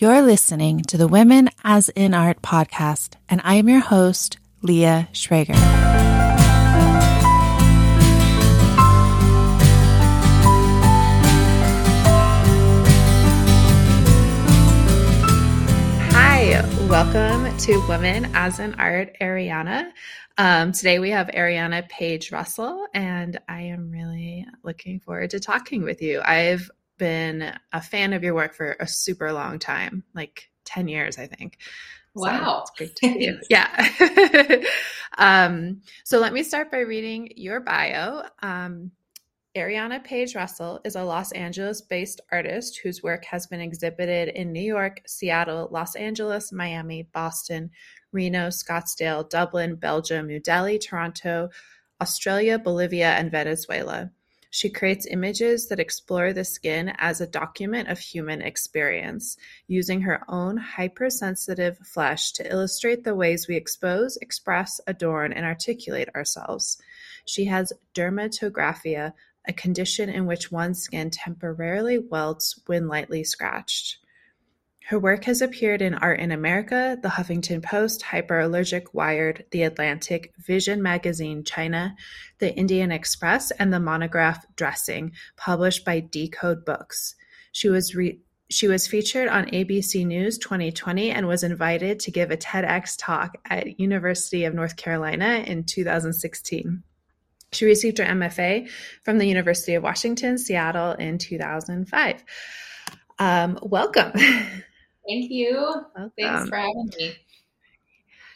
You're listening to the Women as in Art podcast, and I am your host, Leah Schrager. Hi, welcome to Women as in Art, Ariana. Um, today we have Ariana Page Russell, and I am really looking forward to talking with you. I've been a fan of your work for a super long time, like 10 years, I think. Wow. So it's great to see you. Yeah. um, so let me start by reading your bio. Um, Ariana Page Russell is a Los Angeles based artist whose work has been exhibited in New York, Seattle, Los Angeles, Miami, Boston, Reno, Scottsdale, Dublin, Belgium, New Delhi, Toronto, Australia, Bolivia, and Venezuela. She creates images that explore the skin as a document of human experience, using her own hypersensitive flesh to illustrate the ways we expose, express, adorn, and articulate ourselves. She has dermatographia, a condition in which one's skin temporarily welts when lightly scratched. Her work has appeared in Art in America, The Huffington Post, Hyperallergic, Wired, The Atlantic, Vision Magazine China, The Indian Express, and the monograph Dressing, published by Decode Books. She was re- she was featured on ABC News 2020 and was invited to give a TEDx talk at University of North Carolina in 2016. She received her MFA from the University of Washington, Seattle in 2005. Um, welcome. Thank you. Welcome. Thanks for having me.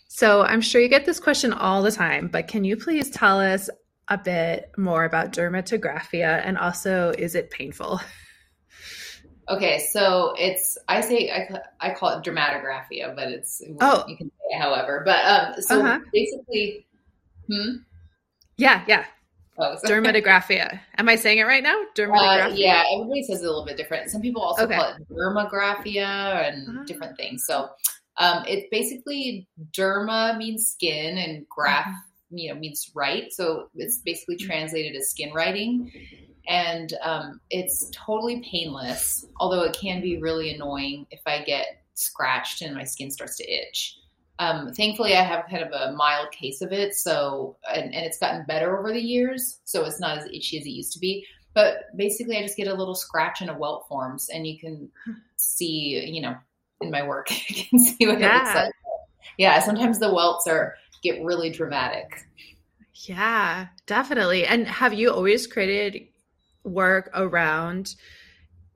So, I'm sure you get this question all the time, but can you please tell us a bit more about dermatographia and also is it painful? Okay, so it's I say I, I call it dermatographia, but it's oh you can say it however. But um, so uh-huh. basically, hmm. Yeah, yeah. Oh, dermatographia. Am I saying it right now? Dermatographia. Uh, yeah, everybody says it a little bit different. Some people also okay. call it dermographia and uh-huh. different things. So um, it's basically derma means skin and graph uh-huh. you know means right. So it's basically mm-hmm. translated as skin writing. And um, it's totally painless, although it can be really annoying if I get scratched and my skin starts to itch. Um, thankfully, I have kind of a mild case of it, so and, and it's gotten better over the years, so it's not as itchy as it used to be. But basically, I just get a little scratch and a welt forms, and you can see, you know, in my work, you can see what yeah. it looks like. Yeah, sometimes the welts are get really dramatic. Yeah, definitely. And have you always created work around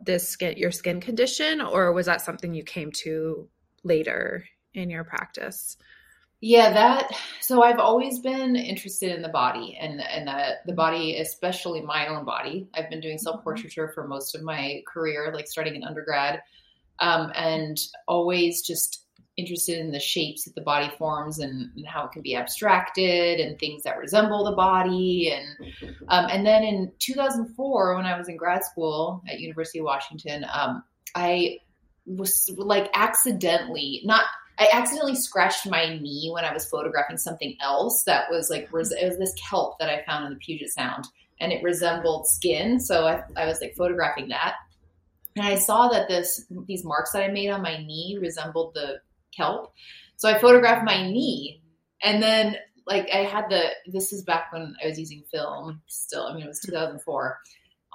this skin, your skin condition, or was that something you came to later in your practice? Yeah, that. So I've always been interested in the body and and the, the body, especially my own body. I've been doing self portraiture for most of my career, like starting in undergrad, um, and always just interested in the shapes that the body forms and, and, how it can be abstracted and things that resemble the body and um, and then in 2004 when I was in grad school at University of Washington, um, I was like accidentally not I accidentally scratched my knee when I was photographing something else that was like, it was this kelp that I found in the Puget Sound and it resembled skin. So I, I was like photographing that. And I saw that this, these marks that I made on my knee resembled the kelp. So I photographed my knee and then like I had the, this is back when I was using film still, I mean, it was 2004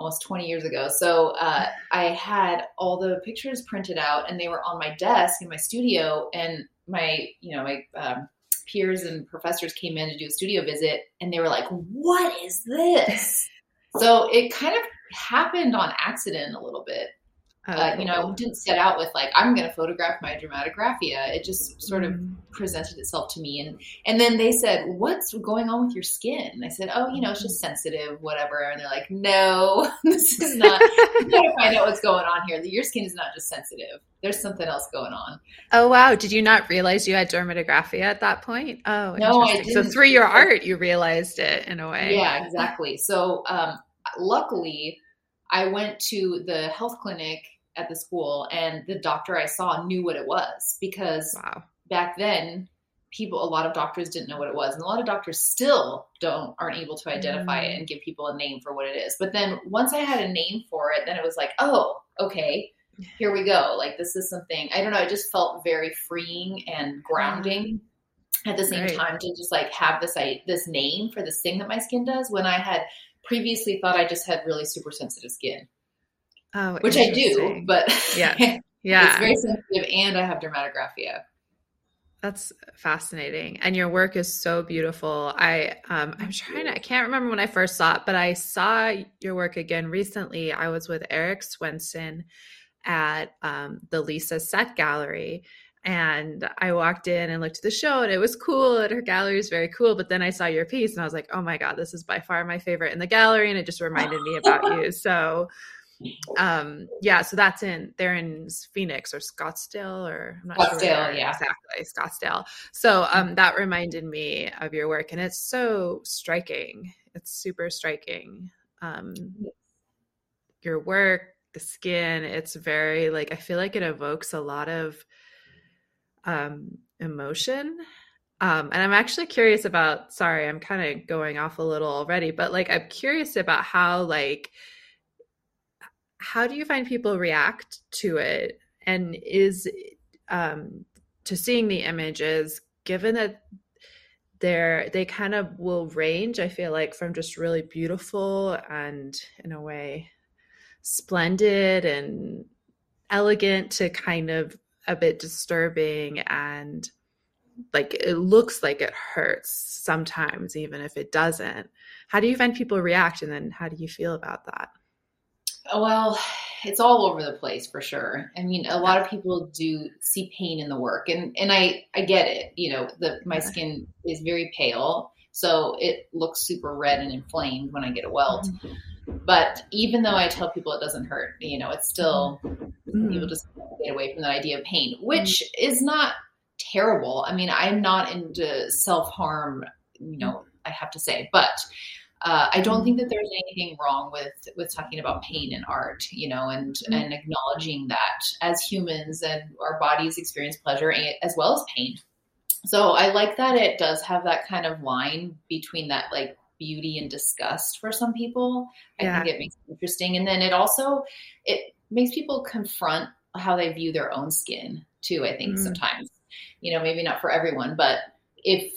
almost 20 years ago. So uh, I had all the pictures printed out and they were on my desk in my studio. And my, you know, my um, peers and professors came in to do a studio visit and they were like, what is this? so it kind of happened on accident a little bit. Uh, you know, didn't set out with like I'm going to photograph my dermatographia. It just sort of mm. presented itself to me, and and then they said, "What's going on with your skin?" And I said, "Oh, you know, it's just sensitive, whatever." And they're like, "No, this is not. you got to find out what's going on here. Your skin is not just sensitive. There's something else going on." Oh wow! Did you not realize you had dermatographia at that point? Oh, no, I didn't. So through your art, you realized it in a way. Yeah, exactly. So um, luckily I went to the health clinic at the school and the doctor I saw knew what it was because wow. back then people a lot of doctors didn't know what it was and a lot of doctors still don't aren't able to identify mm. it and give people a name for what it is but then once i had a name for it then it was like oh okay here we go. Like this is something I don't know. It just felt very freeing and grounding at the same right. time to just like have this I, this name for this thing that my skin does when I had previously thought I just had really super sensitive skin. Oh, which I do, but yeah, yeah, it's very sensitive, and I have dermatographia. That's fascinating, and your work is so beautiful. I um, I'm trying to I can't remember when I first saw it, but I saw your work again recently. I was with Eric Swenson at um, the Lisa Sette Gallery, and I walked in and looked at the show and it was cool and her gallery is very cool. But then I saw your piece and I was like, oh my God, this is by far my favorite in the gallery. And it just reminded me about you. So um yeah, so that's in they're in Phoenix or Scottsdale or I'm not Scottsdale, sure yeah. exactly. Scottsdale. So um that reminded me of your work and it's so striking. It's super striking. Um your work, the skin, it's very like I feel like it evokes a lot of um, emotion. Um, and I'm actually curious about, sorry, I'm kind of going off a little already, but like I'm curious about how, like, how do you find people react to it? And is um, to seeing the images, given that they're they kind of will range, I feel like, from just really beautiful and in a way splendid and elegant to kind of a bit disturbing and like it looks like it hurts sometimes even if it doesn't how do you find people react and then how do you feel about that well it's all over the place for sure. I mean a lot of people do see pain in the work and and i i get it you know the my skin is very pale so it looks super red and inflamed when i get a welt. Mm-hmm. But even though I tell people it doesn't hurt, you know, it's still mm. people just get away from that idea of pain, which mm. is not terrible. I mean, I'm not into self harm, you know, I have to say, but uh, I don't think that there's anything wrong with with talking about pain in art, you know, and mm. and acknowledging that as humans and our bodies experience pleasure as well as pain. So I like that it does have that kind of line between that like beauty and disgust for some people. I yeah. think it makes it interesting. And then it also it makes people confront how they view their own skin too, I think mm. sometimes. You know, maybe not for everyone, but if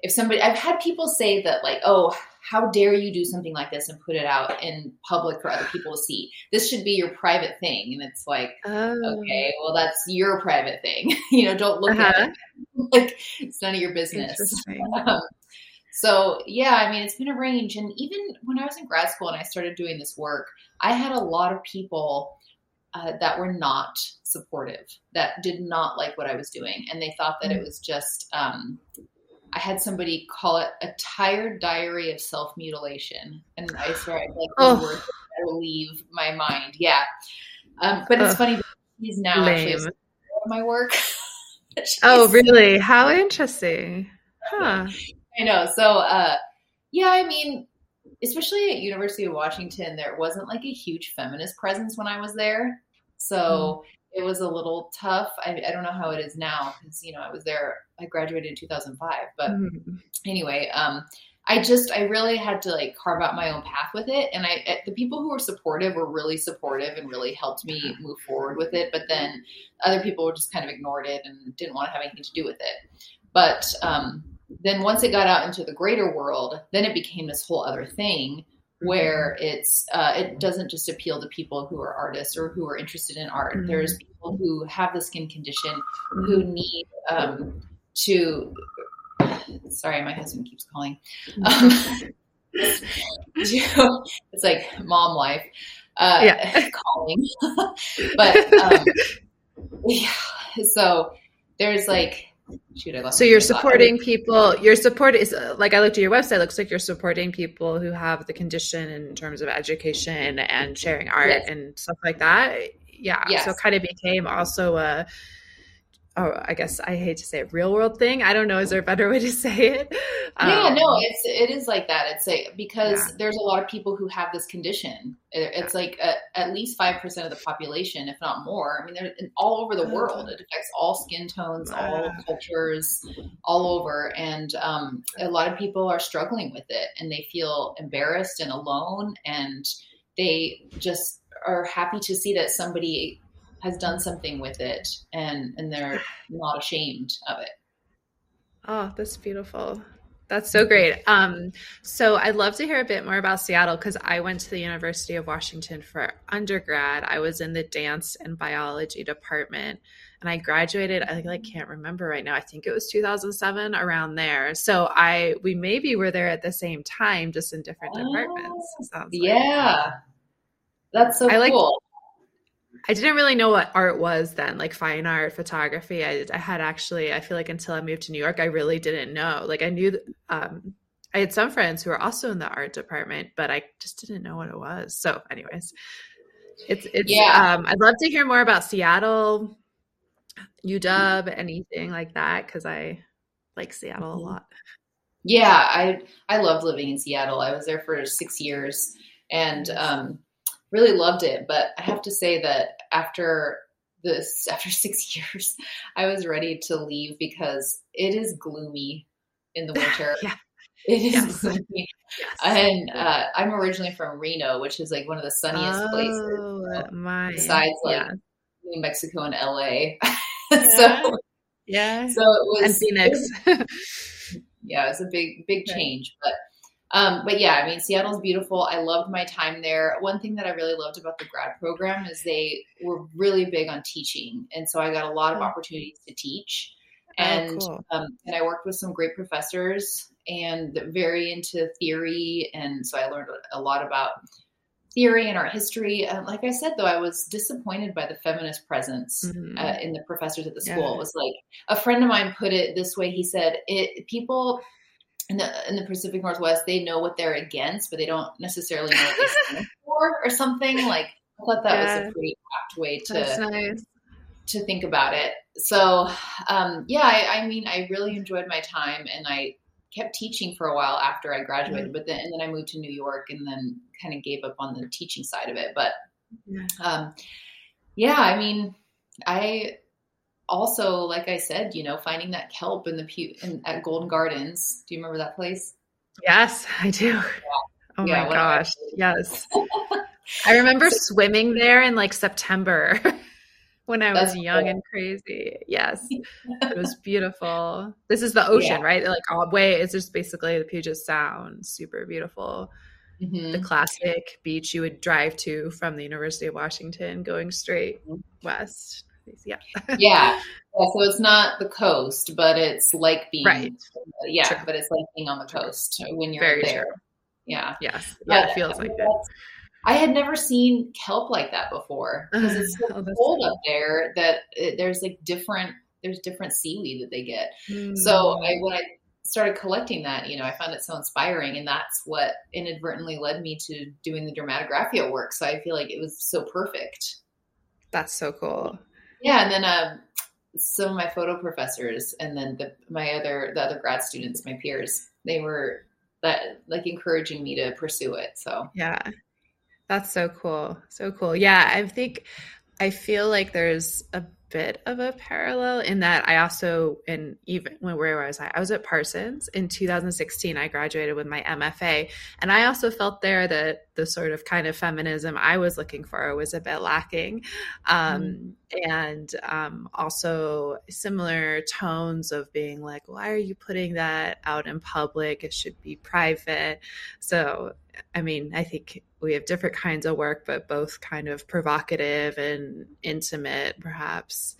if somebody I've had people say that like, oh, how dare you do something like this and put it out in public for other people to see? This should be your private thing. And it's like, oh. okay, well, that's your private thing. you know, don't look uh-huh. at it like it's none of your business. Um, so, yeah, I mean, it's been a range. And even when I was in grad school and I started doing this work, I had a lot of people uh, that were not supportive, that did not like what I was doing. And they thought that it mm. was just, um, I had somebody call it a tired diary of self mutilation. And I swear, I like oh. that will leave my mind. Yeah. Um, but it's funny, he's now Lame. actually my work. oh, really? How interesting. Huh. I know. So, uh, yeah, I mean, especially at University of Washington, there wasn't like a huge feminist presence when I was there. So mm. it was a little tough. I, I, don't know how it is now because, you know, I was there, I graduated in 2005. But mm. anyway, um, I just, I really had to like carve out my own path with it. And I, the people who were supportive were really supportive and really helped me move forward with it. But then other people just kind of ignored it and didn't want to have anything to do with it. But, um, then once it got out into the greater world, then it became this whole other thing where mm-hmm. it's uh, it doesn't just appeal to people who are artists or who are interested in art. Mm-hmm. There's people who have the skin condition who mm-hmm. need um, to. Sorry, my husband keeps calling. Um, it's like mom life. Uh, yeah. calling, but um, yeah. So there's like shoot, I So you're supporting people. You're supporting. Like I looked at your website. Looks like you're supporting people who have the condition in terms of education and sharing art yes. and stuff like that. Yeah. Yes. So kind of became also a oh, I guess I hate to say it, real world thing. I don't know. Is there a better way to say it? Yeah, um, no, it's it is like that. It's like because yeah. there's a lot of people who have this condition. It's yeah. like a, at least five percent of the population, if not more. I mean, they're all over the uh, world. It affects all skin tones, all cultures, all over, and um, a lot of people are struggling with it, and they feel embarrassed and alone, and they just are happy to see that somebody has done something with it and and they're not ashamed of it. Oh, that's beautiful. That's so great. Um, so I'd love to hear a bit more about Seattle because I went to the University of Washington for undergrad. I was in the dance and biology department, and I graduated. I like can't remember right now. I think it was 2007, around there. So I we maybe were there at the same time, just in different oh, departments. yeah, like. that's so I cool. I didn't really know what art was then, like fine art, photography. I, I had actually, I feel like until I moved to New York, I really didn't know. Like I knew, um, I had some friends who were also in the art department, but I just didn't know what it was. So, anyways, it's it's. Yeah. Um, I'd love to hear more about Seattle, UW, anything like that, because I like Seattle a mm-hmm. lot. Yeah, I I love living in Seattle. I was there for six years, and um, really loved it. But I have to say that after this, after six years, I was ready to leave because it is gloomy in the winter. yeah. It is yes. gloomy. Yes. And uh, I'm originally from Reno, which is like one of the sunniest places. oh, places. My, besides like yeah. New Mexico and LA. Yeah. so yeah. So it was and Phoenix. yeah, it's a big, big change. But um, but yeah, I mean, Seattle's beautiful. I loved my time there. One thing that I really loved about the grad program is they were really big on teaching, and so I got a lot of opportunities to teach. Oh, and oh, cool. um, and I worked with some great professors and very into theory, and so I learned a lot about theory and art history. Uh, like I said, though, I was disappointed by the feminist presence mm-hmm. uh, in the professors at the school. Yeah. It was like a friend of mine put it this way. He said, "It people." In the in the Pacific Northwest, they know what they're against, but they don't necessarily know what they stand for, or something. Like I thought that yeah. was a pretty apt way to nice. to think about it. So, um, yeah, I, I, mean, I really enjoyed my time, and I kept teaching for a while after I graduated. Mm-hmm. But then, and then I moved to New York, and then kind of gave up on the teaching side of it. But, um, yeah, I mean, I also, like I said, you know, finding that kelp in the pew in, at Golden Gardens. Do you remember that place? Yes, I do. Yeah. Oh yeah, my gosh. yes. I remember swimming there in like September when I was young cool. and crazy. Yes. it was beautiful. This is the ocean, yeah. right? Like all way it's just basically the Puget Sound. Super beautiful. Mm-hmm. The classic beach you would drive to from the University of Washington going straight mm-hmm. west. Yeah. yeah. Yeah. So it's not the coast, but it's like being right. Yeah, True. but it's like being on the coast when you're Very there. True. Yeah. Yes. Yeah, but, it feels like it. I had never seen kelp like that before because it's so oh, cold up there that it, there's like different there's different seaweed that they get. Mm. So I when I started collecting that, you know, I found it so inspiring, and that's what inadvertently led me to doing the dermatographia work. So I feel like it was so perfect. That's so cool. Yeah, and then um, some of my photo professors, and then the, my other the other grad students, my peers, they were that like encouraging me to pursue it. So yeah, that's so cool, so cool. Yeah, I think I feel like there's a bit of a parallel in that I also in even when where I was I? I was at Parsons in 2016. I graduated with my MFA, and I also felt there that the sort of kind of feminism I was looking for was a bit lacking, um, mm and um, also similar tones of being like, "Why are you putting that out in public? It should be private." So, I mean, I think we have different kinds of work, but both kind of provocative and intimate, perhaps.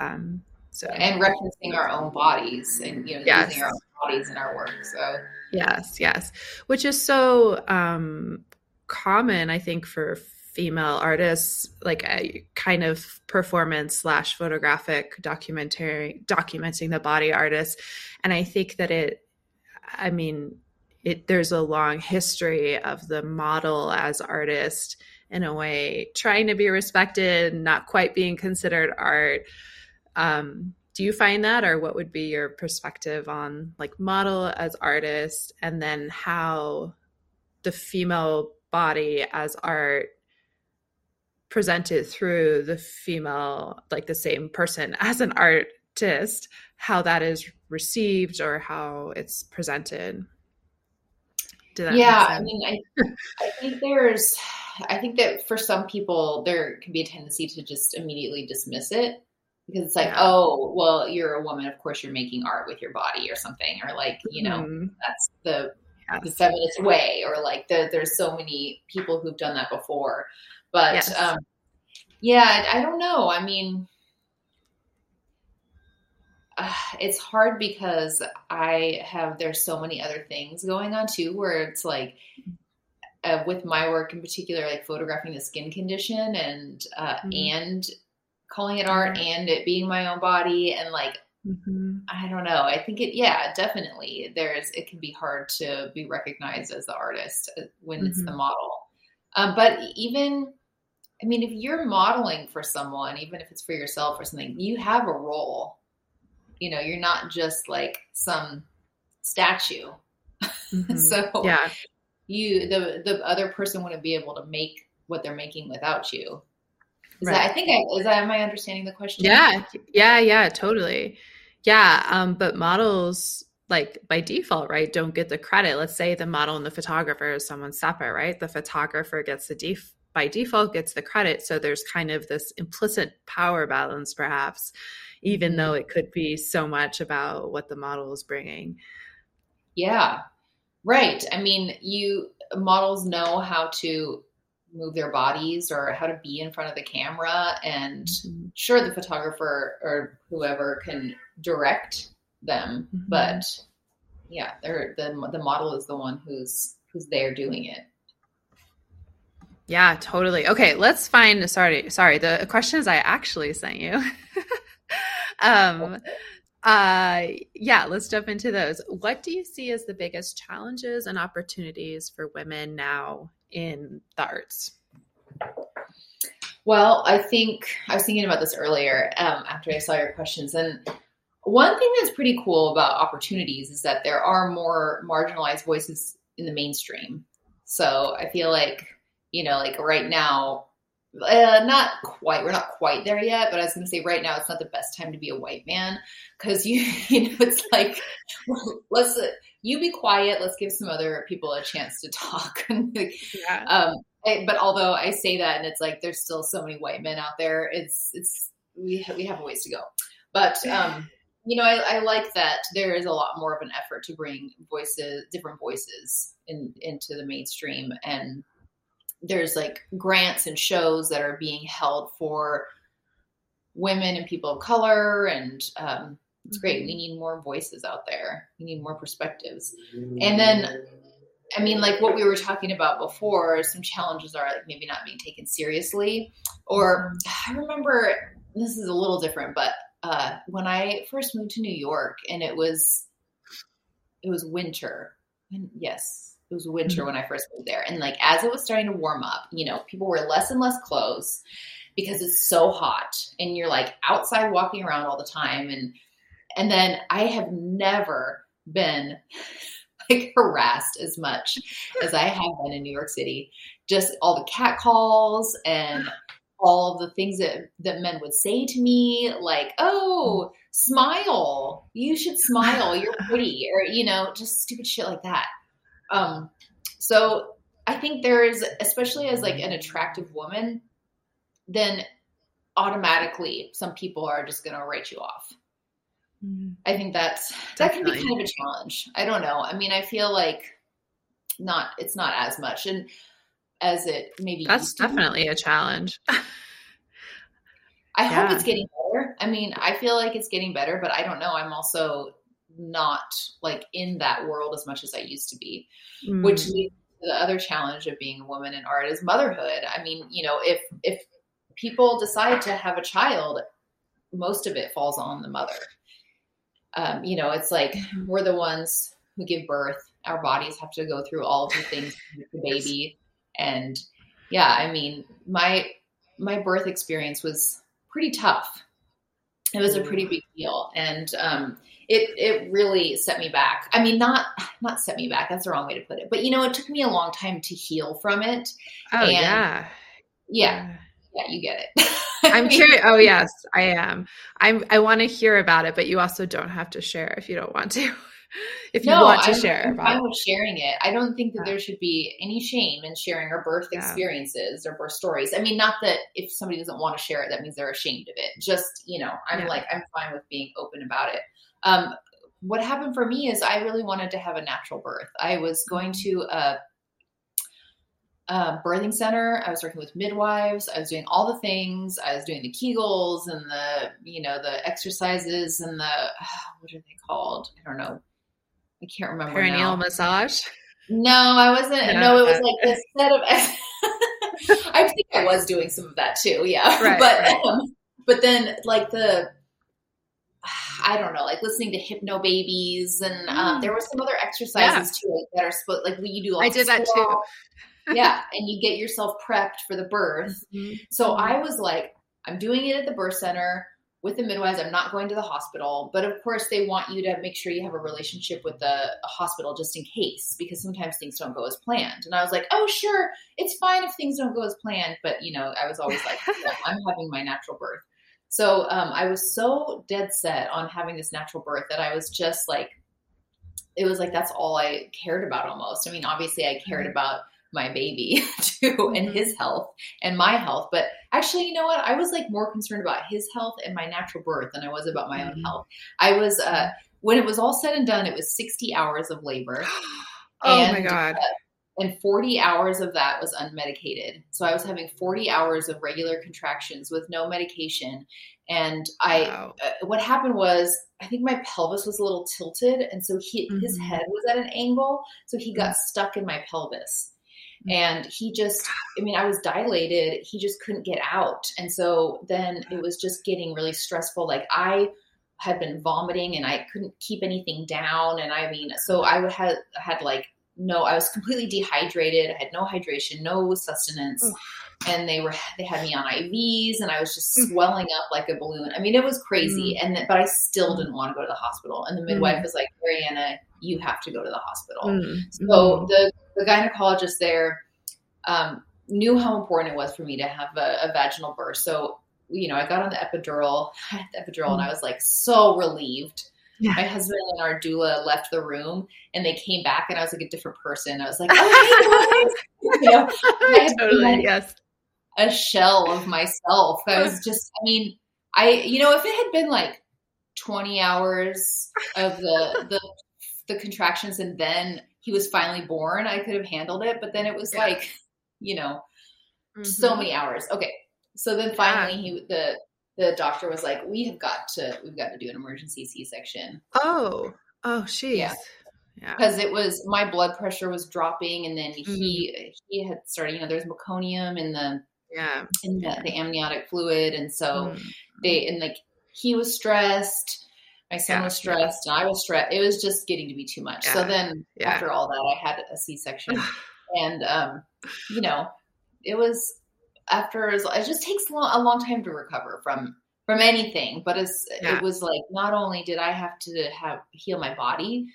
Um, so and referencing our own bodies and you know yes. using our own bodies in our work. So yes, yes, which is so um, common, I think, for female artists, like a kind of performance slash photographic documentary documenting the body artist, and I think that it. I mean, it, there's a long history of the model as artist in a way trying to be respected not quite being considered art. Um, do you find that or what would be your perspective on like model as artist and then how the female body as art presented through the female like the same person as an artist how that is received or how it's presented yeah, I mean, I, I think there's I think that for some people, there can be a tendency to just immediately dismiss it because it's like, yeah. oh, well, you're a woman. Of course, you're making art with your body or something, or like, you know, mm-hmm. that's the yes. the feminist way, or like the, there's so many people who've done that before. But yes. um, yeah, I, I don't know. I mean, uh, it's hard because I have there's so many other things going on too, where it's like uh, with my work in particular, like photographing the skin condition and uh, mm-hmm. and calling it art and it being my own body and like mm-hmm. I don't know. I think it yeah, definitely there's it can be hard to be recognized as the artist uh, when mm-hmm. it's the mm-hmm. model. Um, but even I mean, if you're modeling for someone, even if it's for yourself or something, you have a role. You know, you're not just like some statue. Mm-hmm. so yeah, you the the other person wouldn't be able to make what they're making without you. Is right. that, I think I, is that am I understanding the question? Yeah, yeah, yeah, totally. Yeah, um, but models like by default, right, don't get the credit. Let's say the model and the photographer is someone separate, right? The photographer gets the def by default gets the credit. So there's kind of this implicit power balance, perhaps, even mm-hmm. though it could be so much about what the model is bringing. Yeah, right. I mean, you models know how to move their bodies or how to be in front of the camera and mm-hmm. sure the photographer or whoever can direct them mm-hmm. but yeah they're the the model is the one who's who's there doing it yeah totally okay let's find sorry sorry the questions i actually sent you um uh yeah let's jump into those what do you see as the biggest challenges and opportunities for women now in the arts? Well, I think I was thinking about this earlier um, after I saw your questions. And one thing that's pretty cool about opportunities is that there are more marginalized voices in the mainstream. So I feel like, you know, like right now, uh, not quite, we're not quite there yet, but I was going to say right now, it's not the best time to be a white man because you, you know, it's like, let's, you be quiet. Let's give some other people a chance to talk. yeah. Um, I, but although I say that, and it's like there's still so many white men out there. It's it's we ha- we have a ways to go. But um, you know, I, I like that there is a lot more of an effort to bring voices, different voices, in into the mainstream, and there's like grants and shows that are being held for women and people of color and um, it's great. We mm-hmm. need more voices out there. We need more perspectives. And then, I mean, like what we were talking about before, some challenges are like maybe not being taken seriously. Or mm-hmm. I remember this is a little different, but uh, when I first moved to New York and it was it was winter. And yes, it was winter mm-hmm. when I first moved there. And like as it was starting to warm up, you know, people were less and less clothes because it's so hot and you're like outside walking around all the time and and then I have never been like harassed as much as I have been in New York City. Just all the cat calls and all the things that, that men would say to me, like, oh, smile. You should smile. You're pretty. Or, you know, just stupid shit like that. Um, so I think there is, especially as like an attractive woman, then automatically some people are just going to write you off. Mm-hmm. I think that's that can be kind of a challenge. I don't know. I mean, I feel like not it's not as much and as it maybe that's definitely a challenge. I yeah. hope it's getting better. I mean, I feel like it's getting better, but I don't know. I'm also not like in that world as much as I used to be, mm. which leads to the other challenge of being a woman in art is motherhood. I mean, you know, if if people decide to have a child, most of it falls on the mother um, you know, it's like mm-hmm. we're the ones who give birth. Our bodies have to go through all of the things with the baby. And yeah, I mean, my my birth experience was pretty tough. It was a pretty big deal. And um, it it really set me back. I mean, not not set me back. That's the wrong way to put it. But you know, it took me a long time to heal from it. Oh and yeah, yeah, yeah. You get it. I'm curious. Oh yes, I am. I'm. I want to hear about it, but you also don't have to share if you don't want to. if you no, want to I'm, share I'm fine with sharing it. I don't think that yeah. there should be any shame in sharing our birth yeah. experiences or birth stories. I mean, not that if somebody doesn't want to share it, that means they're ashamed of it. Just, you know, I'm yeah. like, I'm fine with being open about it. Um, what happened for me is I really wanted to have a natural birth. I was going to a, a, birthing center. I was working with midwives. I was doing all the things. I was doing the Kegels and the, you know, the exercises and the, what are they called? I don't know. I can't remember. Perineal now. massage? No, I wasn't. No, it was like this set of. I think I was doing some of that too. Yeah, right, but right. Um, but then like the I don't know, like listening to Hypnobabies, and um, there were some other exercises yeah. too like, that are supposed like you do. Like, I did that too. yeah, and you get yourself prepped for the birth. Mm-hmm. So mm-hmm. I was like, I'm doing it at the birth center with the midwives. I'm not going to the hospital, but of course they want you to make sure you have a relationship with the hospital just in case, because sometimes things don't go as planned. And I was like, oh sure, it's fine if things don't go as planned, but you know, I was always like, I'm having my natural birth. So um, I was so dead set on having this natural birth that I was just like, it was like that's all I cared about almost. I mean, obviously I cared mm-hmm. about my baby too and mm-hmm. his health and my health, but actually, you know what? I was like more concerned about his health and my natural birth than I was about my own mm-hmm. health. I was uh, when it was all said and done, it was 60 hours of labor. oh and, my god. Uh, and 40 hours of that was unmedicated. So I was having 40 hours of regular contractions with no medication. And I, wow. uh, what happened was, I think my pelvis was a little tilted, and so he, mm-hmm. his head was at an angle, so he got mm-hmm. stuck in my pelvis. Mm-hmm. And he just, I mean, I was dilated. He just couldn't get out. And so then it was just getting really stressful. Like I had been vomiting and I couldn't keep anything down. And I mean, so I would have had like no, I was completely dehydrated. I had no hydration, no sustenance. And they were they had me on IVs and I was just mm. swelling up like a balloon. I mean, it was crazy. Mm. And but I still didn't want to go to the hospital. And the midwife mm. was like, Mariana, you have to go to the hospital. Mm. So mm. the, the gynecologist there um, knew how important it was for me to have a, a vaginal birth. So, you know, I got on the epidural, the epidural, and I was like so relieved yeah. my husband and our doula left the room and they came back and I was like a different person. I was like, oh, hey, you know, totally, yes. A shell of myself. I was just, I mean, I, you know, if it had been like 20 hours of the, the, the contractions and then he was finally born, I could have handled it. But then it was yeah. like, you know, mm-hmm. so many hours. Okay. So then finally yeah. he, the, the doctor was like, "We have got to, we've got to do an emergency C-section." Oh, oh, she's yeah, because yeah. it was my blood pressure was dropping, and then mm-hmm. he he had started. You know, there's meconium in the yeah in the, the amniotic fluid, and so mm-hmm. they and like he was stressed. My son yeah. was stressed, and I was stressed. It was just getting to be too much. So then, after all that, I had a C-section, and um, you know, it was after it just takes a long time to recover from from anything but it's yeah. it was like not only did i have to have heal my body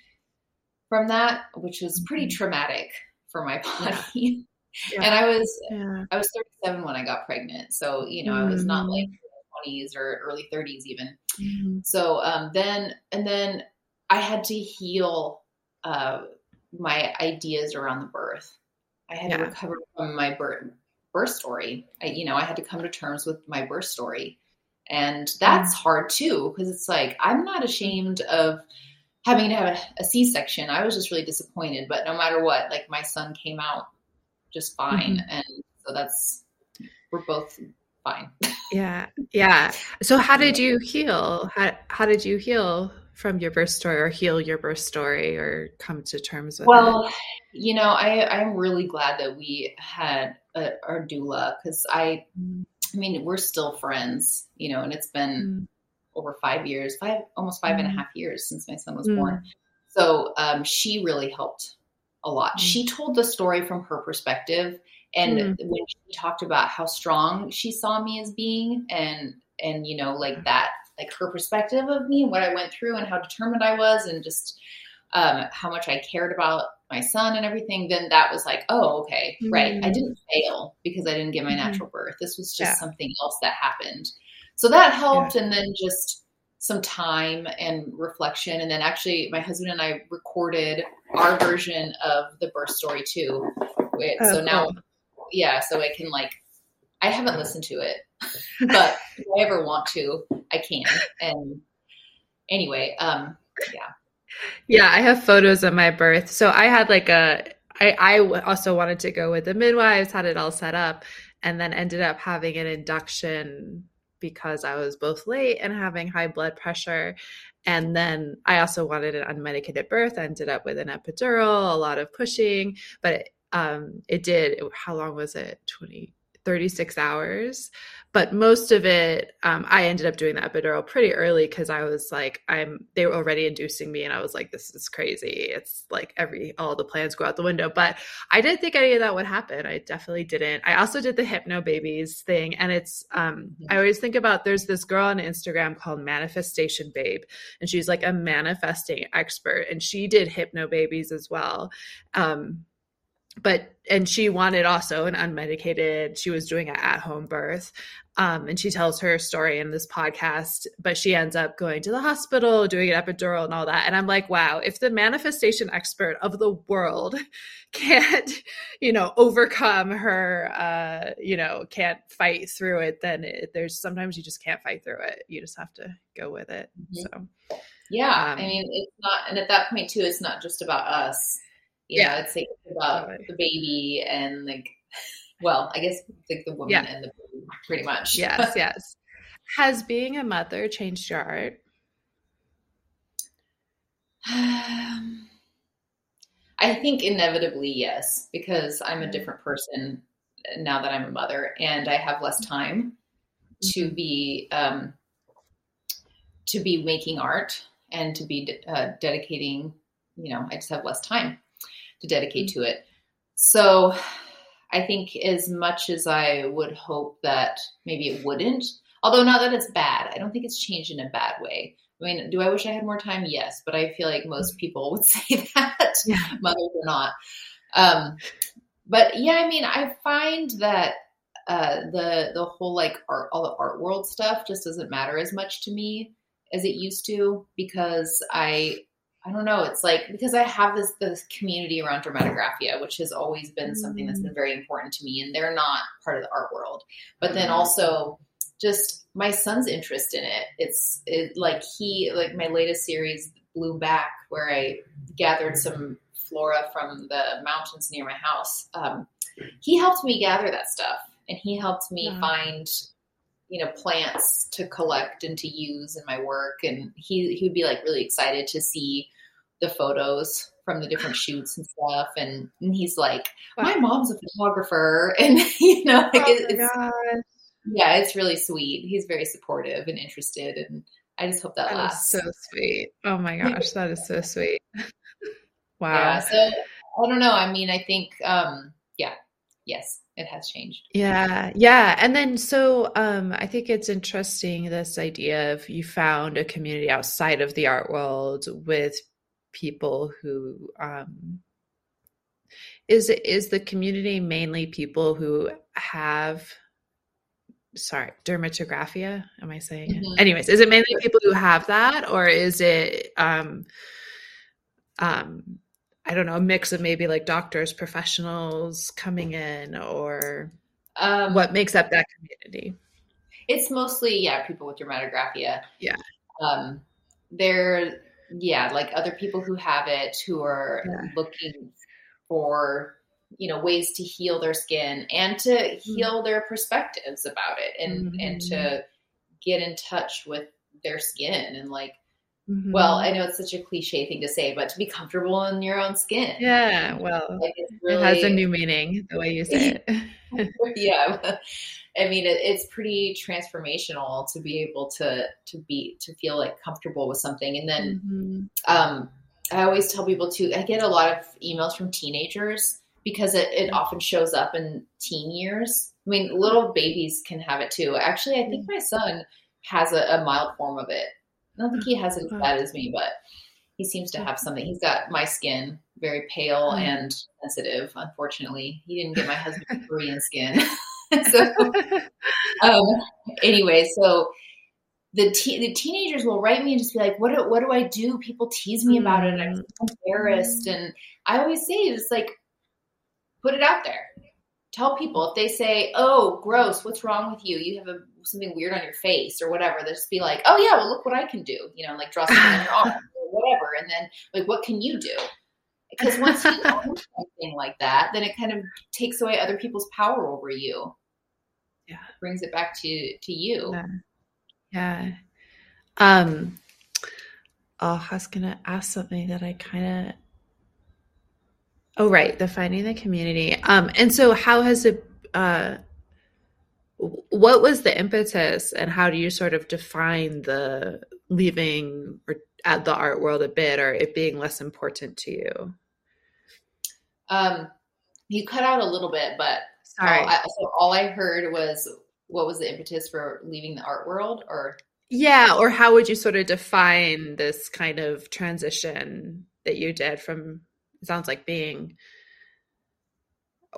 from that which was pretty mm-hmm. traumatic for my body yeah. and i was yeah. i was 37 when i got pregnant so you know mm-hmm. i was not like 20s mm-hmm. or early 30s even mm-hmm. so um then and then i had to heal uh my ideas around the birth i had to recover from my birth birth story. I, you know, I had to come to terms with my birth story. And that's mm. hard too, because it's like, I'm not ashamed of having to have a a C-section. I was just really disappointed, but no matter what, like my son came out just fine. Mm-hmm. And so that's, we're both fine. yeah. Yeah. So how did you heal? How, how did you heal from your birth story or heal your birth story or come to terms with it? well, it? you know, I, I'm really glad that we had a, our doula because I, mm. I mean, we're still friends, you know, and it's been mm. over five years, five, almost five mm. and a mm. half years since my son was mm. born. So um, she really helped a lot. Mm. She told the story from her perspective. And when she talked about how strong she saw me as being and, and, you know, like that like her perspective of me and what I went through and how determined I was and just um, how much I cared about my son and everything, then that was like, oh, okay, mm-hmm. right. I mm-hmm. didn't fail because I didn't get my mm-hmm. natural birth. This was just yeah. something else that happened. So that helped. Yeah. And then just some time and reflection. And then actually, my husband and I recorded our version of the birth story too. Oh, so now, yeah, so I can like, I haven't listened to it, but if I ever want to, I can. And anyway, um, yeah. Yeah, I have photos of my birth. So I had like a, I, I also wanted to go with the midwives, had it all set up, and then ended up having an induction because I was both late and having high blood pressure. And then I also wanted an unmedicated birth. Ended up with an epidural, a lot of pushing, but um, it did. How long was it? 20, 36 hours but most of it um, i ended up doing the epidural pretty early because i was like i'm they were already inducing me and i was like this is crazy. It's like every all the plans go out the window but i didn't think any of that would happen. I definitely didn't. I also did the Hypnobabies thing and it's um, i always think about there's this girl on instagram called manifestation babe and she's like a manifesting expert and she did Hypnobabies as well um, but and she wanted also an unmedicated she was doing an at-home birth um, and she tells her story in this podcast but she ends up going to the hospital doing an epidural and all that and i'm like wow if the manifestation expert of the world can't you know overcome her uh, you know can't fight through it then it, there's sometimes you just can't fight through it. You just have to go with it. Mm-hmm. so yeah um, i mean it's not and at that point too it's not just about us you yeah, know, it's like about totally. the baby and like, well, I guess like the woman yeah. and the baby, pretty much. Yes, yes. Has being a mother changed your art? Um, I think inevitably yes, because I'm a mm-hmm. different person now that I'm a mother, and I have less time to mm-hmm. be um, to be making art and to be uh, dedicating. You know, I just have less time to dedicate mm-hmm. to it. So I think as much as I would hope that maybe it wouldn't, although not that it's bad, I don't think it's changed in a bad way. I mean, do I wish I had more time? Yes, but I feel like most mm-hmm. people would say that, yeah. mothers or not. Um, but yeah, I mean, I find that uh, the the whole like art, all the art world stuff just doesn't matter as much to me as it used to because I I don't know. It's like because I have this this community around Dermatographia, which has always been something that's been very important to me, and they're not part of the art world. But then also just my son's interest in it. It's it, like he like my latest series, Bloom Back, where I gathered some flora from the mountains near my house. Um, he helped me gather that stuff, and he helped me yeah. find you know plants to collect and to use in my work. And he he would be like really excited to see the photos from the different shoots and stuff. And, and he's like my mom's a photographer. And you know like oh it, it's yeah it's really sweet. He's very supportive and interested. And i just hope that, that lasts. so sweet. Oh my gosh that is so sweet. Wow. yeah so i don't know. I mean i think um yeah yes it has changed. Yeah. Yeah. And then so um I think it's interesting this idea of you found a community outside of the art world with people who um is is the community mainly people who have sorry dermatographia am i saying mm-hmm. anyways is it mainly people who have that or is it um um I don't know, a mix of maybe like doctors, professionals coming in, or um, what makes up that community? It's mostly, yeah, people with dermatographia. Yeah. Um, they're, yeah, like other people who have it who are yeah. looking for, you know, ways to heal their skin and to mm-hmm. heal their perspectives about it and, mm-hmm. and to mm-hmm. get in touch with their skin and like Mm-hmm. Well, I know it's such a cliche thing to say, but to be comfortable in your own skin. Yeah, well, like really, it has a new meaning the way you say it. yeah, I mean, it, it's pretty transformational to be able to to be to feel like comfortable with something, and then mm-hmm. um, I always tell people to. I get a lot of emails from teenagers because it, it often shows up in teen years. I mean, little babies can have it too. Actually, I think my son has a, a mild form of it I don't think he has it as bad as me, but he seems to have something. He's got my skin, very pale mm. and sensitive. Unfortunately, he didn't get my husband Korean skin. so, um, anyway, so the te- the teenagers will write me and just be like, "What do, what do I do?" People tease me about it, and I'm mm. so embarrassed. Mm. And I always say, "It's like, put it out there. Tell people if they say, "Oh, gross, what's wrong with you? You have a, something weird on your face or whatever." they'll just be like, "Oh yeah, well look what I can do." You know, like draw something on your arm or whatever, and then like, what can you do? Because once you own something like that, then it kind of takes away other people's power over you. Yeah, brings it back to to you. Yeah. Yeah. Um oh, I was gonna ask something that I kind of Oh right, the finding the community. Um and so how has it uh what was the impetus and how do you sort of define the leaving or at the art world a bit or it being less important to you? Um you cut out a little bit, but sorry. All I, so all I heard was what was the impetus for leaving the art world or yeah or how would you sort of define this kind of transition that you did from sounds like being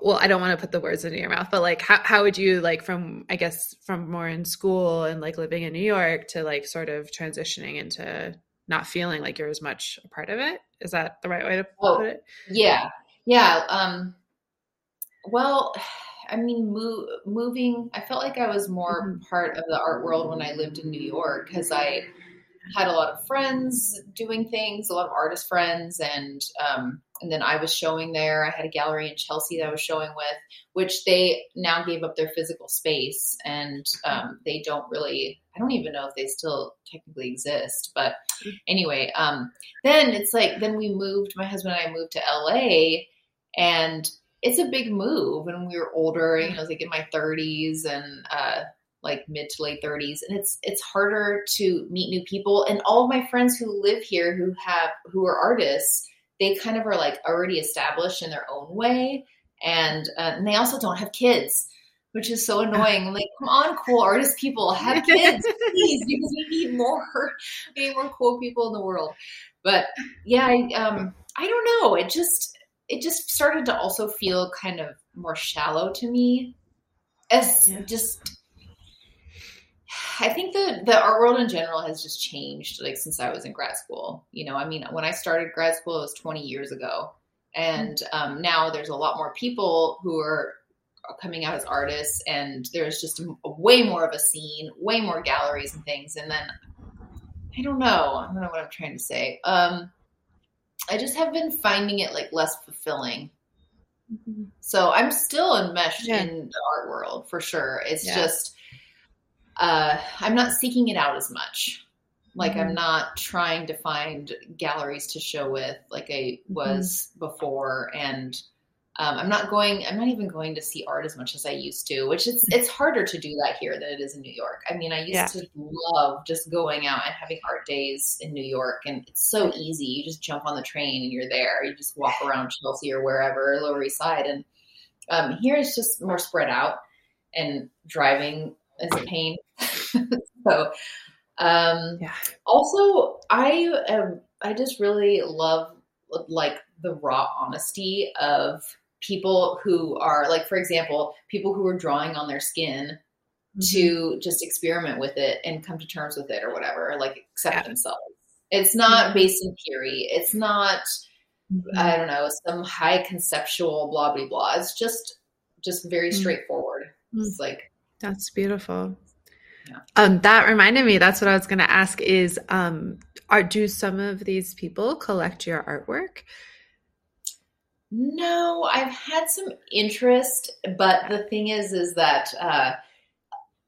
well i don't want to put the words into your mouth but like how, how would you like from i guess from more in school and like living in new york to like sort of transitioning into not feeling like you're as much a part of it? Is that the right way to oh, put it? yeah. Yeah um well I mean, move, moving, I felt like I was more mm-hmm. part of the art world when I lived in New York because I had a lot of friends doing things, a lot of artist friends, and um, and then I was showing there. I had a gallery in Chelsea that I was showing with, which they now gave up their physical space, and um, they don't really. I don't even know if they still technically exist, but anyway, um, then it's like then we moved. My husband and I moved to LA, and it's a big move and we were older you know I was like in my 30s and uh, like mid to late 30s and it's it's harder to meet new people and all of my friends who live here who have who are artists they kind of are like already established in their own way and uh, and they also don't have kids which is so annoying. I'm like, come on, cool artist people, have kids, please, because we need more, we need more cool people in the world. But yeah, I, um, I don't know. It just it just started to also feel kind of more shallow to me as yeah. just I think the the art world in general has just changed like since I was in grad school. You know, I mean, when I started grad school, it was 20 years ago, and um, now there's a lot more people who are coming out as artists, and there's just a, a way more of a scene, way more galleries and things. And then I don't know, I don't know what I'm trying to say. Um, I just have been finding it like less fulfilling. Mm-hmm. So I'm still enmeshed yeah. in the art world for sure. It's yeah. just uh, I'm not seeking it out as much. Like mm-hmm. I'm not trying to find galleries to show with like I was mm-hmm. before and um, I'm not going. I'm not even going to see art as much as I used to, which it's it's harder to do that here than it is in New York. I mean, I used yeah. to love just going out and having art days in New York, and it's so easy. You just jump on the train and you're there. You just walk around Chelsea or wherever, Lower East Side, and um, here it's just more spread out, and driving is a pain. so, um, yeah. Also, I am. I just really love like the raw honesty of people who are like for example people who are drawing on their skin mm-hmm. to just experiment with it and come to terms with it or whatever like accept yeah. themselves it's not mm-hmm. based in theory it's not mm-hmm. i don't know some high conceptual blah blah blah it's just just very mm. straightforward mm-hmm. it's like that's beautiful yeah. Um, that reminded me. That's what I was going to ask. Is um, are do some of these people collect your artwork? No, I've had some interest, but the thing is, is that uh,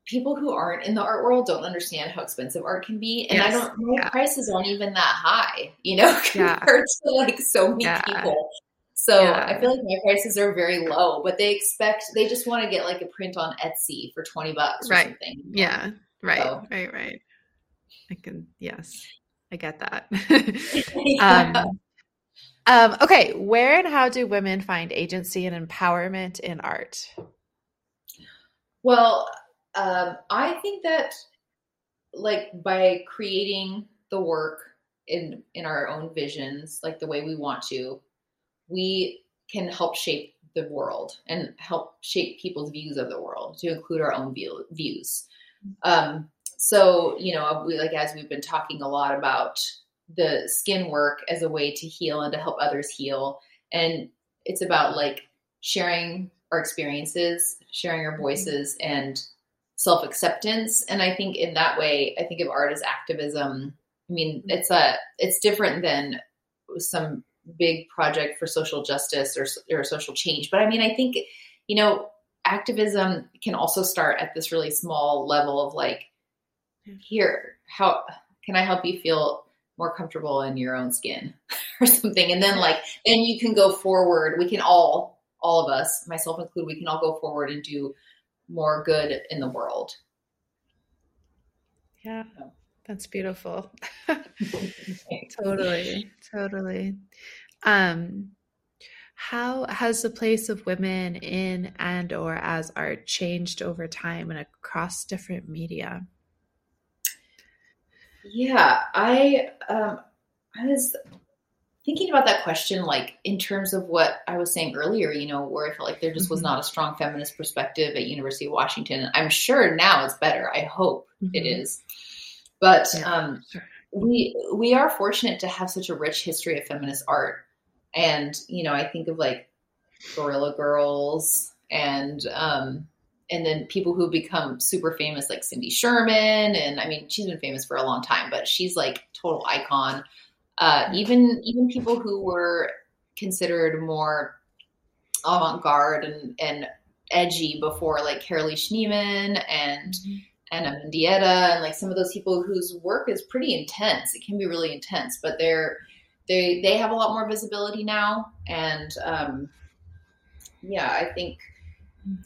people who aren't in the art world don't understand how expensive art can be, and yes. I don't. My yeah. prices aren't even that high, you know, compared yeah. to like so many yeah. people. So I feel like my prices are very low, but they expect they just want to get like a print on Etsy for twenty bucks or right. something. Yeah, right, so. right, right. I can yes, I get that. um, um, okay, where and how do women find agency and empowerment in art? Well, um, I think that like by creating the work in in our own visions, like the way we want to, we can help shape the world and help shape people's views of the world to include our own view, views. Um, so you know, we, like as we've been talking a lot about the skin work as a way to heal and to help others heal, and it's about like sharing our experiences, sharing our mm-hmm. voices, and self acceptance. And I think in that way, I think of art as activism. I mean, mm-hmm. it's a it's different than some big project for social justice or or social change. But I mean, I think you know, activism can also start at this really small level of like, here, how can I help you feel more comfortable in your own skin or something? And then like, then you can go forward. We can all, all of us, myself included, we can all go forward and do more good in the world. Yeah. That's beautiful. totally. Totally. Um how has the place of women in and or as art changed over time and across different media? Yeah, I um, I was thinking about that question, like in terms of what I was saying earlier. You know, where I felt like there just was mm-hmm. not a strong feminist perspective at University of Washington. I'm sure now it's better. I hope mm-hmm. it is, but yeah, um, sure. we we are fortunate to have such a rich history of feminist art. And you know i think of like Guerrilla Girls and um and then people who become super famous like cindy sherman. And i mean she's been famous for a long time but she's like total icon. Uh even even people who were considered more avant-garde and and edgy before like Carolee Schneemann and mm-hmm. Ana Mendieta and like some of those people whose work is pretty intense. It can be really intense, but they're they they have a lot more visibility now, and um, yeah, I think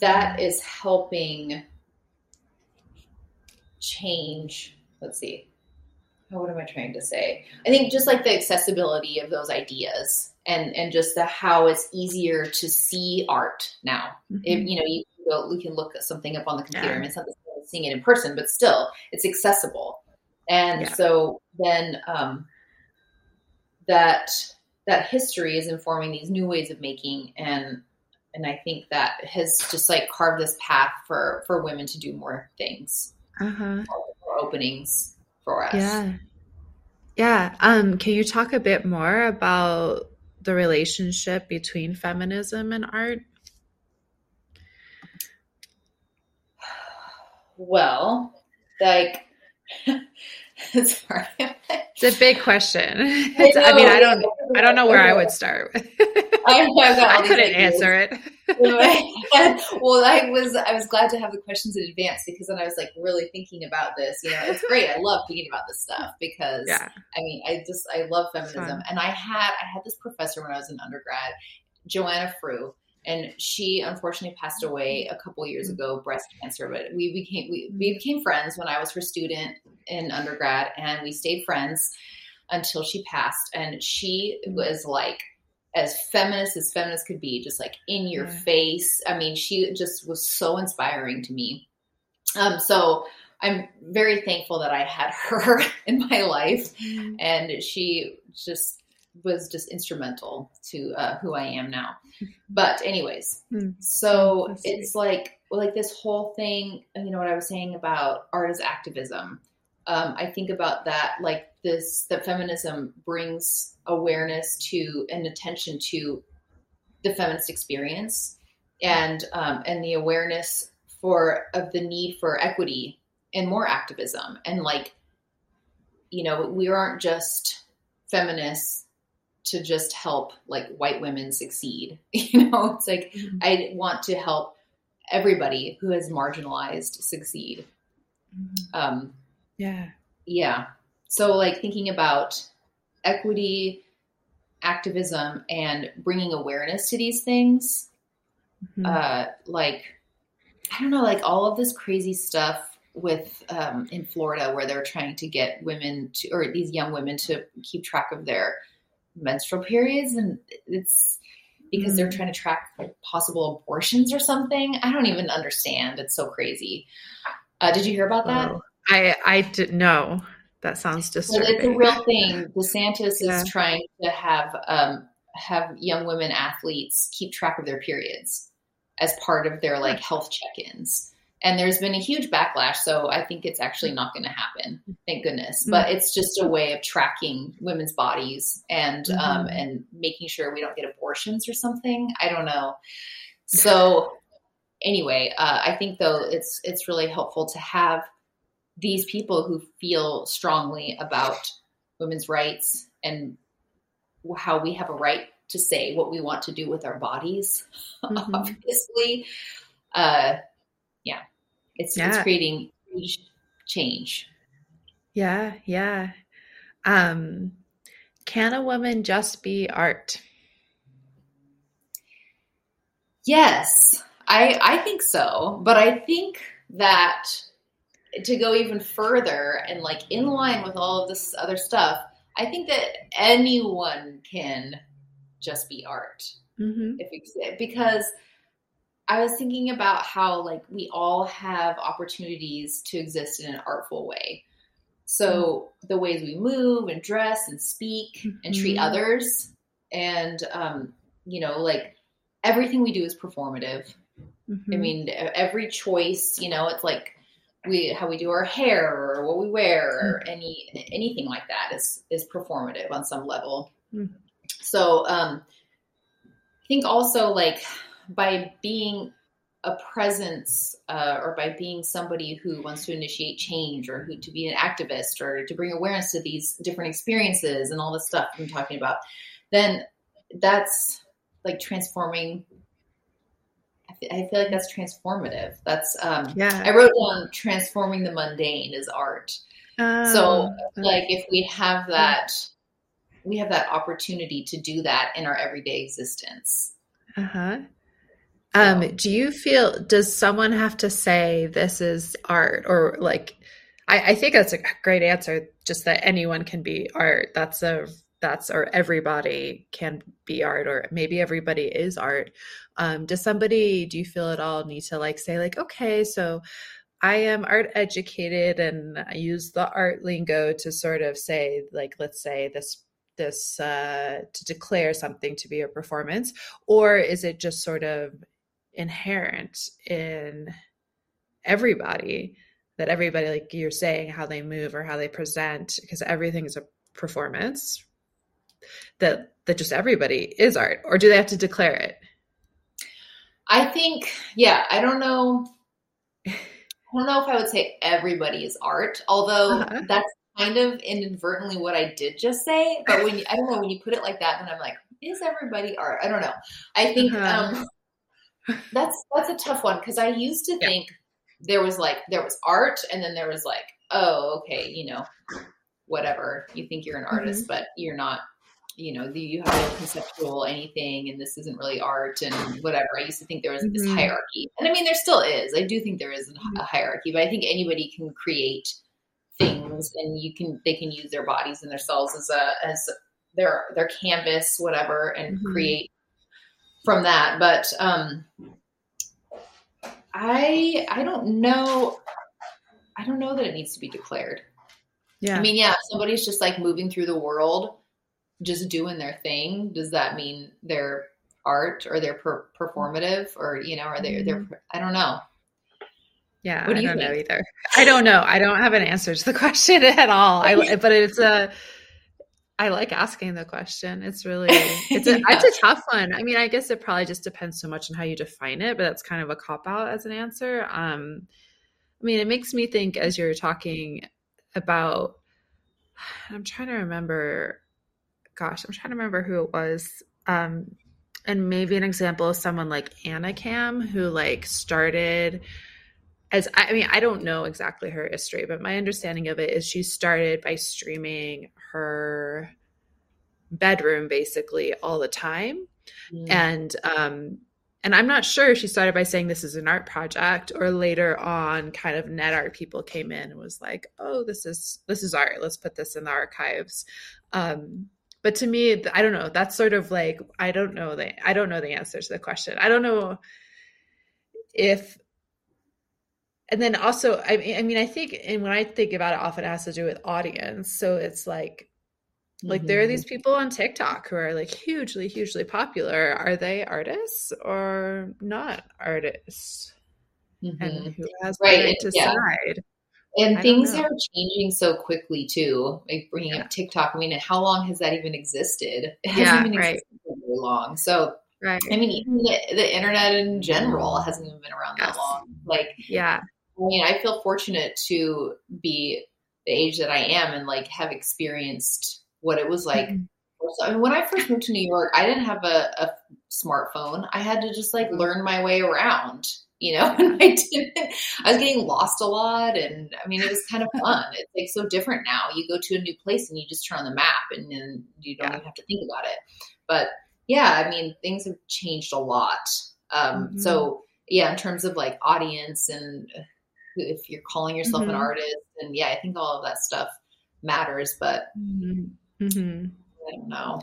that is helping change. Let's see. What am I trying to say? I think just like the accessibility of those ideas and and just the how it's easier to see art now. Mm-hmm. If, you know, you we can look at something up on the computer. Yeah. Mean, it's not seeing it in person, but still, it's accessible. And yeah. so then um, that that history is informing these new ways of making and and I think that has just like carved this path for for women to do more things, uh-huh. more openings for us. Yeah, yeah. Um, can you talk a bit more about the relationship between feminism and art? Well, like Sorry. it's a big question. I, I, mean, I don't, I don't know where I would start. I, I couldn't answer it. well, I was, I was glad to have the questions in advance because then I was like really thinking about this. You know, it's great. I love thinking about this stuff because, yeah. I mean, I just, I love feminism, and I had, I had this professor when I was in undergrad, Joanna Frueh and she unfortunately passed away a couple years ago breast cancer but we became we, we became friends when i was her student in undergrad and we stayed friends until she passed. And she was like as feminist as feminist could be just like in your yeah. face. I mean she just was so inspiring to me. Um so i'm very thankful that i had her in my life. Mm-hmm. and she just was just instrumental to uh, who I am now. But anyways, mm. so it's like like this whole thing. You know what I was saying about art as activism. Um, I think about that like this that feminism brings awareness to and attention to the feminist experience and um, and the awareness for of the need for equity and more activism and like you know we aren't just feminists to just help like white women succeed. You know, it's like mm-hmm. I want to help everybody who is marginalized succeed. Mm-hmm. Um, yeah. Yeah. So, like, thinking about equity, activism, and bringing awareness to these things, mm-hmm. uh, like, I don't know, like all of this crazy stuff with um, in Florida where they're trying to get women to, or these young women to keep track of their menstrual periods and it's because mm. they're trying to track possible abortions or something. I don't even understand. It's so crazy. Uh, did you hear about that? Oh, I I did know. That sounds disturbing. it's a real thing. DeSantis yeah. is trying to have um, have young women athletes keep track of their periods as part of their like health check-ins. And there's been a huge backlash so i think it's actually not going to happen thank goodness mm-hmm. but it's just a way of tracking women's bodies and um, mm-hmm. um, and making sure we don't get abortions or something i don't know so anyway uh, i think though it's it's really helpful to have these people who feel strongly about women's rights and how we have a right to say what we want to do with our bodies mm-hmm. obviously uh, yeah, it's yeah. it's creating change. Yeah, yeah. Um, can a woman just be art? Yes, I I think so, but I think that to go even further and like in line with all of this other stuff, I think that anyone can just be art. Mm-hmm. If you, because I was thinking about how like we all have opportunities to exist in an artful way. So mm-hmm. the ways we move and dress and speak and treat mm-hmm. others, and um, you know, like everything we do is performative. Mm-hmm. I mean, every choice, you know, it's like we how we do our hair or what we wear or mm-hmm. any anything like that is is performative on some level. Mm-hmm. So um, I think also like by being a presence uh, or by being somebody who wants to initiate change or who to be an activist or to bring awareness to these different experiences and all the stuff I'm talking about, then that's like transforming. I feel like that's transformative. That's um, yeah. I wrote down transforming the mundane is art. Um, so like if we have that, we have that opportunity to do that in our everyday existence. Uh huh. Um, do you feel does someone have to say this is art or like I, I think that's a great answer, just that anyone can be art. That's a that's or everybody can be art or maybe everybody is art um, does somebody do you feel at all need to like say like okay so i am art educated and i use the art lingo to sort of say like let's say this this uh, to declare something to be a performance or is it just sort of inherent in everybody that everybody like you're saying how they move or how they present because everything is a performance that that just everybody is art or do they have to declare it i think yeah i don't know i don't know if i would say everybody is art although uh-huh. that's kind of inadvertently what i did just say but when you, i don't know when you put it like that then i'm like is everybody art i don't know i think uh-huh. um that's that's a tough one because I used to yeah. think there was like there was art and then there was like oh okay you know whatever you think you're an artist mm-hmm. but you're not you know you have no conceptual anything and this isn't really art and whatever i used to think there was mm-hmm. this hierarchy and i mean there still is i do think there is mm-hmm. a hierarchy but i think anybody can create things and you can they can use their bodies and themselves as a as their their canvas whatever and mm-hmm. create from that. But um, I I don't know. I don't know that it needs to be declared. Yeah. I mean, yeah, somebody's just like moving through the world, just doing their thing. Does that mean they're art or they're per- performative or you know, are they they're mm-hmm. I don't know. Yeah, what do I you don't think? know either. I don't know. I don't have an answer to the question at all. I but it's a I like asking the question. It's really it's a, yeah. it's a tough one. I mean, I guess it probably just depends so much on how you define it, but that's kind of a cop out as an answer. Um, I mean, it makes me think as you're talking about. I'm trying to remember. Gosh, I'm trying to remember who it was. Um, and maybe an example of someone like Anna Cam who like started as I mean, I don't know exactly her history, but my understanding of it is she started by streaming her bedroom basically all the time. Mm. And um and I'm not sure she started by saying this is an art project or later on kind of net art people came in and was like, "Oh, this is this is art. Let's put this in the archives." Um but to me, I don't know. That's sort of like I don't know the I don't know the answer to the question. I don't know if and then also I mean, I mean I think and when I think about it often it has to do with audience. So it's like like mm-hmm. there are these mm-hmm. people on TikTok who are like hugely, hugely popular. Are they artists or not artists? mm-hmm. and who has the right, to yeah. decide and I things are changing so quickly too. Like bringing yeah. up TikTok. I mean, how long has that even existed? It hasn't yeah, even right. existed very long. So, right. I mean, even the, the internet in general hasn't even been around yes. that long. Like, yeah. I mean, I feel fortunate to be the age that I am and like have experienced what it was like. Mm-hmm. I mean, when I first moved to New York, I didn't have a, a smartphone. I had to just like mm-hmm. learn my way around you know and i didn't i was getting lost a lot and i mean it was kind of fun it's like so different now you go to a new place and you just turn on the map and then you don't yeah. even have to think about it but yeah i mean things have changed a lot um mm-hmm. so yeah in terms of like audience and if you're calling yourself mm-hmm. an artist and yeah i think all of that stuff matters but mm-hmm. mm-hmm. i don't know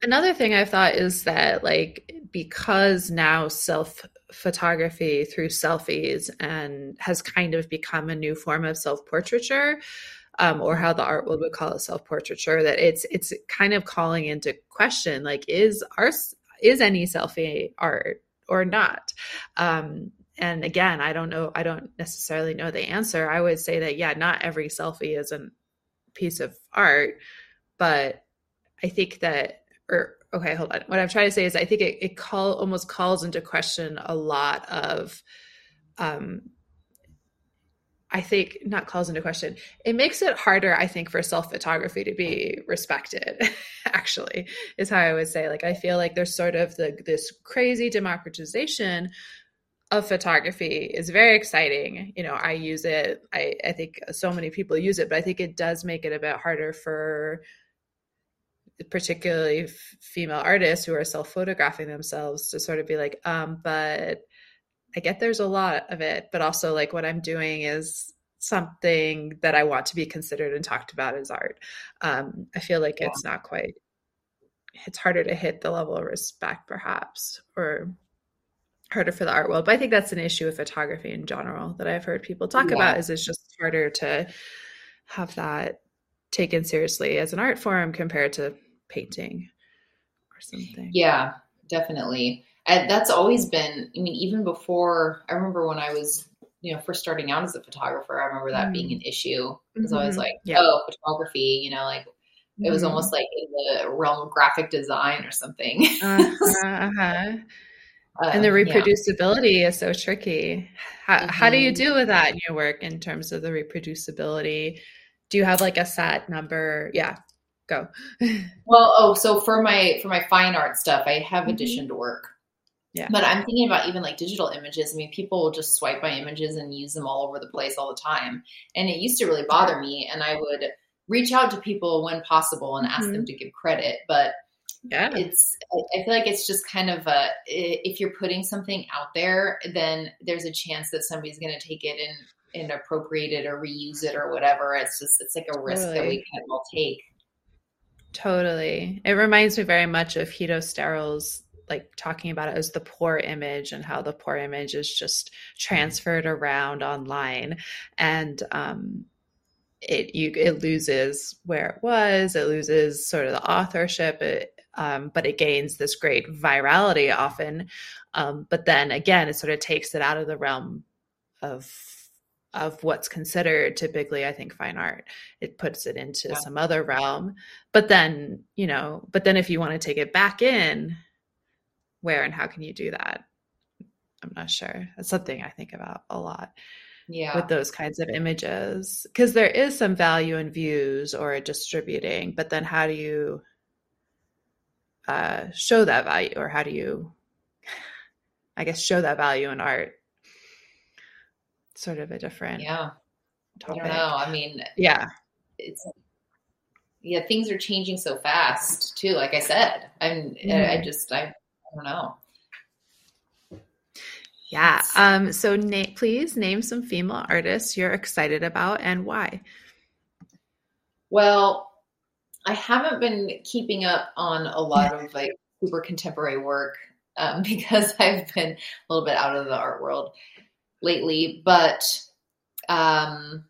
Another thing I've thought is that, like, because now self photography through selfies and has kind of become a new form of self portraiture, um, or how the art world would call it self portraiture, that it's it's kind of calling into question, like, is our is any selfie art or not? Um, and again, I don't know. I don't necessarily know the answer. I would say that yeah, not every selfie is a piece of art, but I think that or okay, hold on. What I'm trying to say is I think it, it call almost calls into question a lot of um I think not calls into question. It makes it harder, I think, for self photography to be respected. actually, is how I would say. Like, I feel like there's sort of the this crazy democratization of photography is very exciting. You know, I use it. I I think so many people use it, but I think it does make it a bit harder for particularly f- female artists who are self photographing themselves to sort of be like, um, but I get there's a lot of it, but also like what I'm doing is something that I want to be considered and talked about as art. Um, I feel like yeah. it's not quite, it's harder to hit the level of respect perhaps, or harder for the art world. But I think that's an issue with photography in general that I've heard people talk yeah. about is it's just harder to have that taken seriously as an art form compared to painting or something. Yeah, definitely. And that's always been, I mean, even before, I remember when I was, you know, first starting out as a photographer, I remember that mm. being an issue. Because mm-hmm. I was like, yeah. oh, photography, you know, like it was mm-hmm. almost like in the realm of graphic design or something. uh-huh, uh-huh. Uh, and the reproducibility yeah. is so tricky. How, mm-hmm. how do you mm-hmm. deal with that in your work in terms of the reproducibility? Do you have like a set number? Yeah go well oh so for my for my fine art stuff i have mm-hmm. work yeah but i'm thinking about even like digital images i mean people will just swipe my images and use them all over the place all the time and it used to really bother me and i would reach out to people when possible and ask mm-hmm. them to give credit but yeah. It's i feel like it's just kind of a if you're putting something out there then there's a chance that somebody's going to take it and and appropriate it or reuse it or whatever. It's just it's like a risk totally. that we can all take. Totally. It reminds me very much of Hito Steyerl's like talking about it as the poor image and how the poor image is just transferred around online. And um it you it loses where it was. It loses sort of the authorship. It, um, but it gains this great virality often. Um, but then again it sort of takes it out of the realm of of what's considered typically i think fine art. It puts it into yeah. some other realm. But then you know but then if you want to take it back in where and how can you do that? I'm not sure. That's something i think about a lot yeah. with those kinds of images. Because there is some value in views or distributing but then how do you uh, show that value or how do you i guess show that value in art sort of a different yeah topic. I don't know. I mean, yeah, it's yeah, things are changing so fast too. Like I said, I'm mm. I just I, I don't know. Yeah. Um. So, na- please name some female artists you're excited about and why. Well, I haven't been keeping up on a lot of like super contemporary work um, because I've been a little bit out of the art world lately, but um,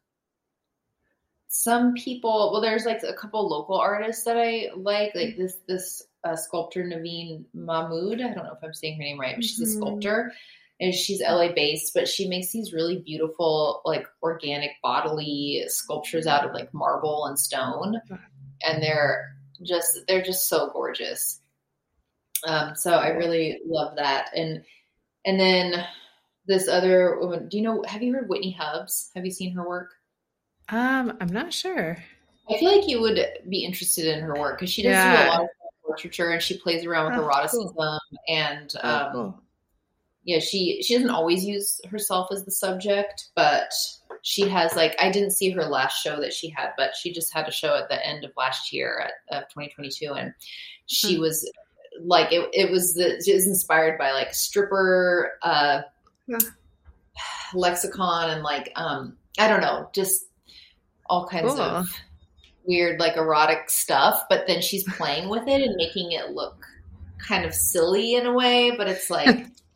some people, well, there's like a couple local artists that I like, like this this uh, sculptor Nevine Mahmoud. I don't know if I'm saying her name right, but she's a mm-hmm. sculptor. and she's LA based, but she makes these really beautiful, like organic bodily sculptures out of like marble and stone, and they're just they're just so gorgeous. Um, so I really love that, and and then this other woman. Do you know? Have you heard Whitney Hubbs? Have you seen her work? Um, I'm not sure. I feel like you would be interested in her work because she does yeah. do a lot of portraiture and she plays around with oh, eroticism cool. and oh, um, cool yeah, she she doesn't always use herself as the subject, but she has like I didn't see her last show that she had, but she just had a show at the end of last year at of 2022, and she hmm. was like it. It was the it was inspired by like stripper uh, yeah. lexicon and like um I don't know, just all kinds cool. of weird like erotic stuff. But then she's playing with it and making it look kind of silly in a way, but it's like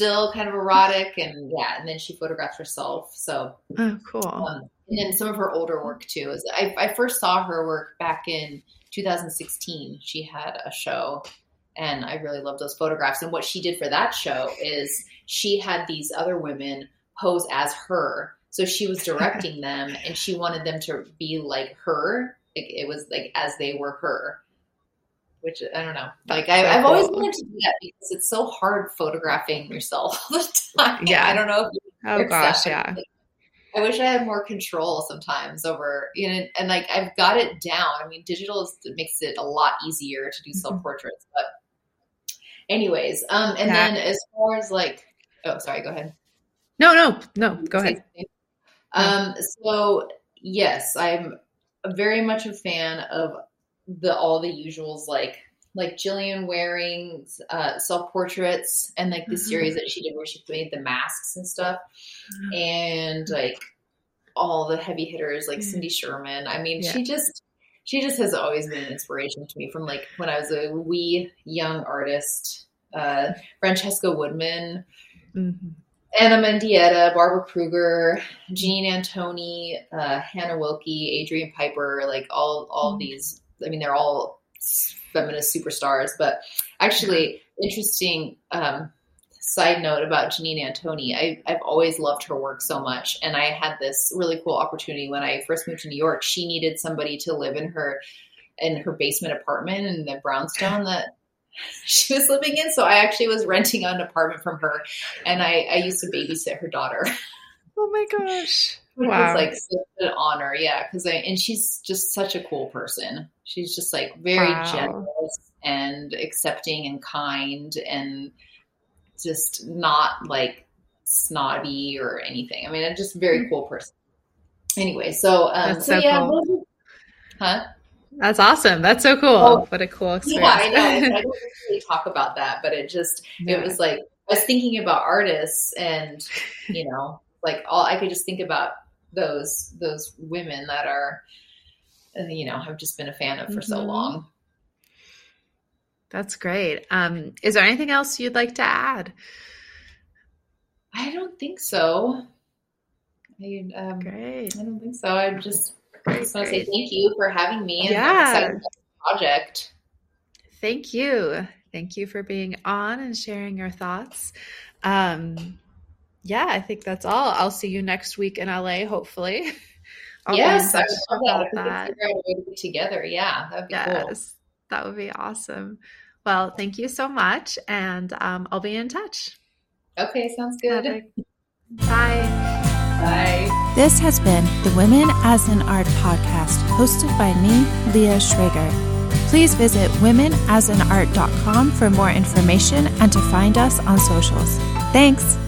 still kind of erotic and yeah and then she photographs herself so. Oh, cool. Um, and then some of her older work too is I, I first saw her work back in 2016 she had a show and i really love those photographs. And what she did for that show is she had these other women pose as her. So she was directing them and she wanted them to be like her. Like it was like as they were her which I don't know. Like I, have always wanted to do that because it's so hard photographing yourself all the time. Yeah, I don't know. oh gosh, yeah. Like, I wish I had more control sometimes over you know, and like I've got it down. I mean, digital is, makes it a lot easier to do self mm-hmm. portraits. But, anyways, um, and yeah. then as far as like, oh, sorry, go ahead. No, no, no, go ahead. Um, so yes, I'm very much a fan of the all the usuals like like Gillian Wearing's uh, self portraits and like the mm-hmm. series that she did where she made the masks and stuff, mm-hmm. and like all the heavy hitters like mm-hmm. Cindy Sherman. I mean, yeah. she just she just has always been an inspiration to me from like when I was a wee young artist. Uh, Francesca Woodman. Mm-hmm. Ana Mendieta, Barbara Kruger, Janine Antoni, uh, Hannah Wilke, Adrian Piper, like all all mm-hmm. these I mean, they're all feminist superstars, but actually, interesting um, side note about Janine Antoni. I, I've always loved her work so much, and I had this really cool opportunity when I first moved to New York. She needed somebody to live in her in her basement apartment in the brownstone that she was living in. So I actually was renting an apartment from her, and I, I used to babysit her daughter. Oh my gosh! wow. was like such an honor. Yeah, because I and she's just such a cool person. She's just like very wow. generous and accepting and kind and just not like snobby or anything. I mean, I'm just very cool person. Anyway, so um, That's so, so yeah, cool. huh? That's awesome. That's so cool. Oh, what a cool experience. Yeah, I know. I don't really talk about that, but it just yeah. it was like I was thinking about artists and you know, like all I could just think about those those women that are you know have just been a fan of for mm-hmm. so long. That's great. Um is there anything else you'd like to add? I don't think so. I, um, great. I don't think so. I just, great, just want to say thank you for having me and yeah. project. Thank you. Thank you for being on and sharing your thoughts. Um yeah, I think that's all. I'll see you next week in LA, hopefully. I'll yes, I would love that. Figure out a way to together. Yeah, that'd be yes, cool. That would be awesome. Well, thank you so much, and um, I'll be in touch. Okay, sounds good. Bye. Bye. This has been the Women as an Art podcast, hosted by me, Leah Schrager. Please visit womenasanart.com for more information and to find us on socials. Thanks.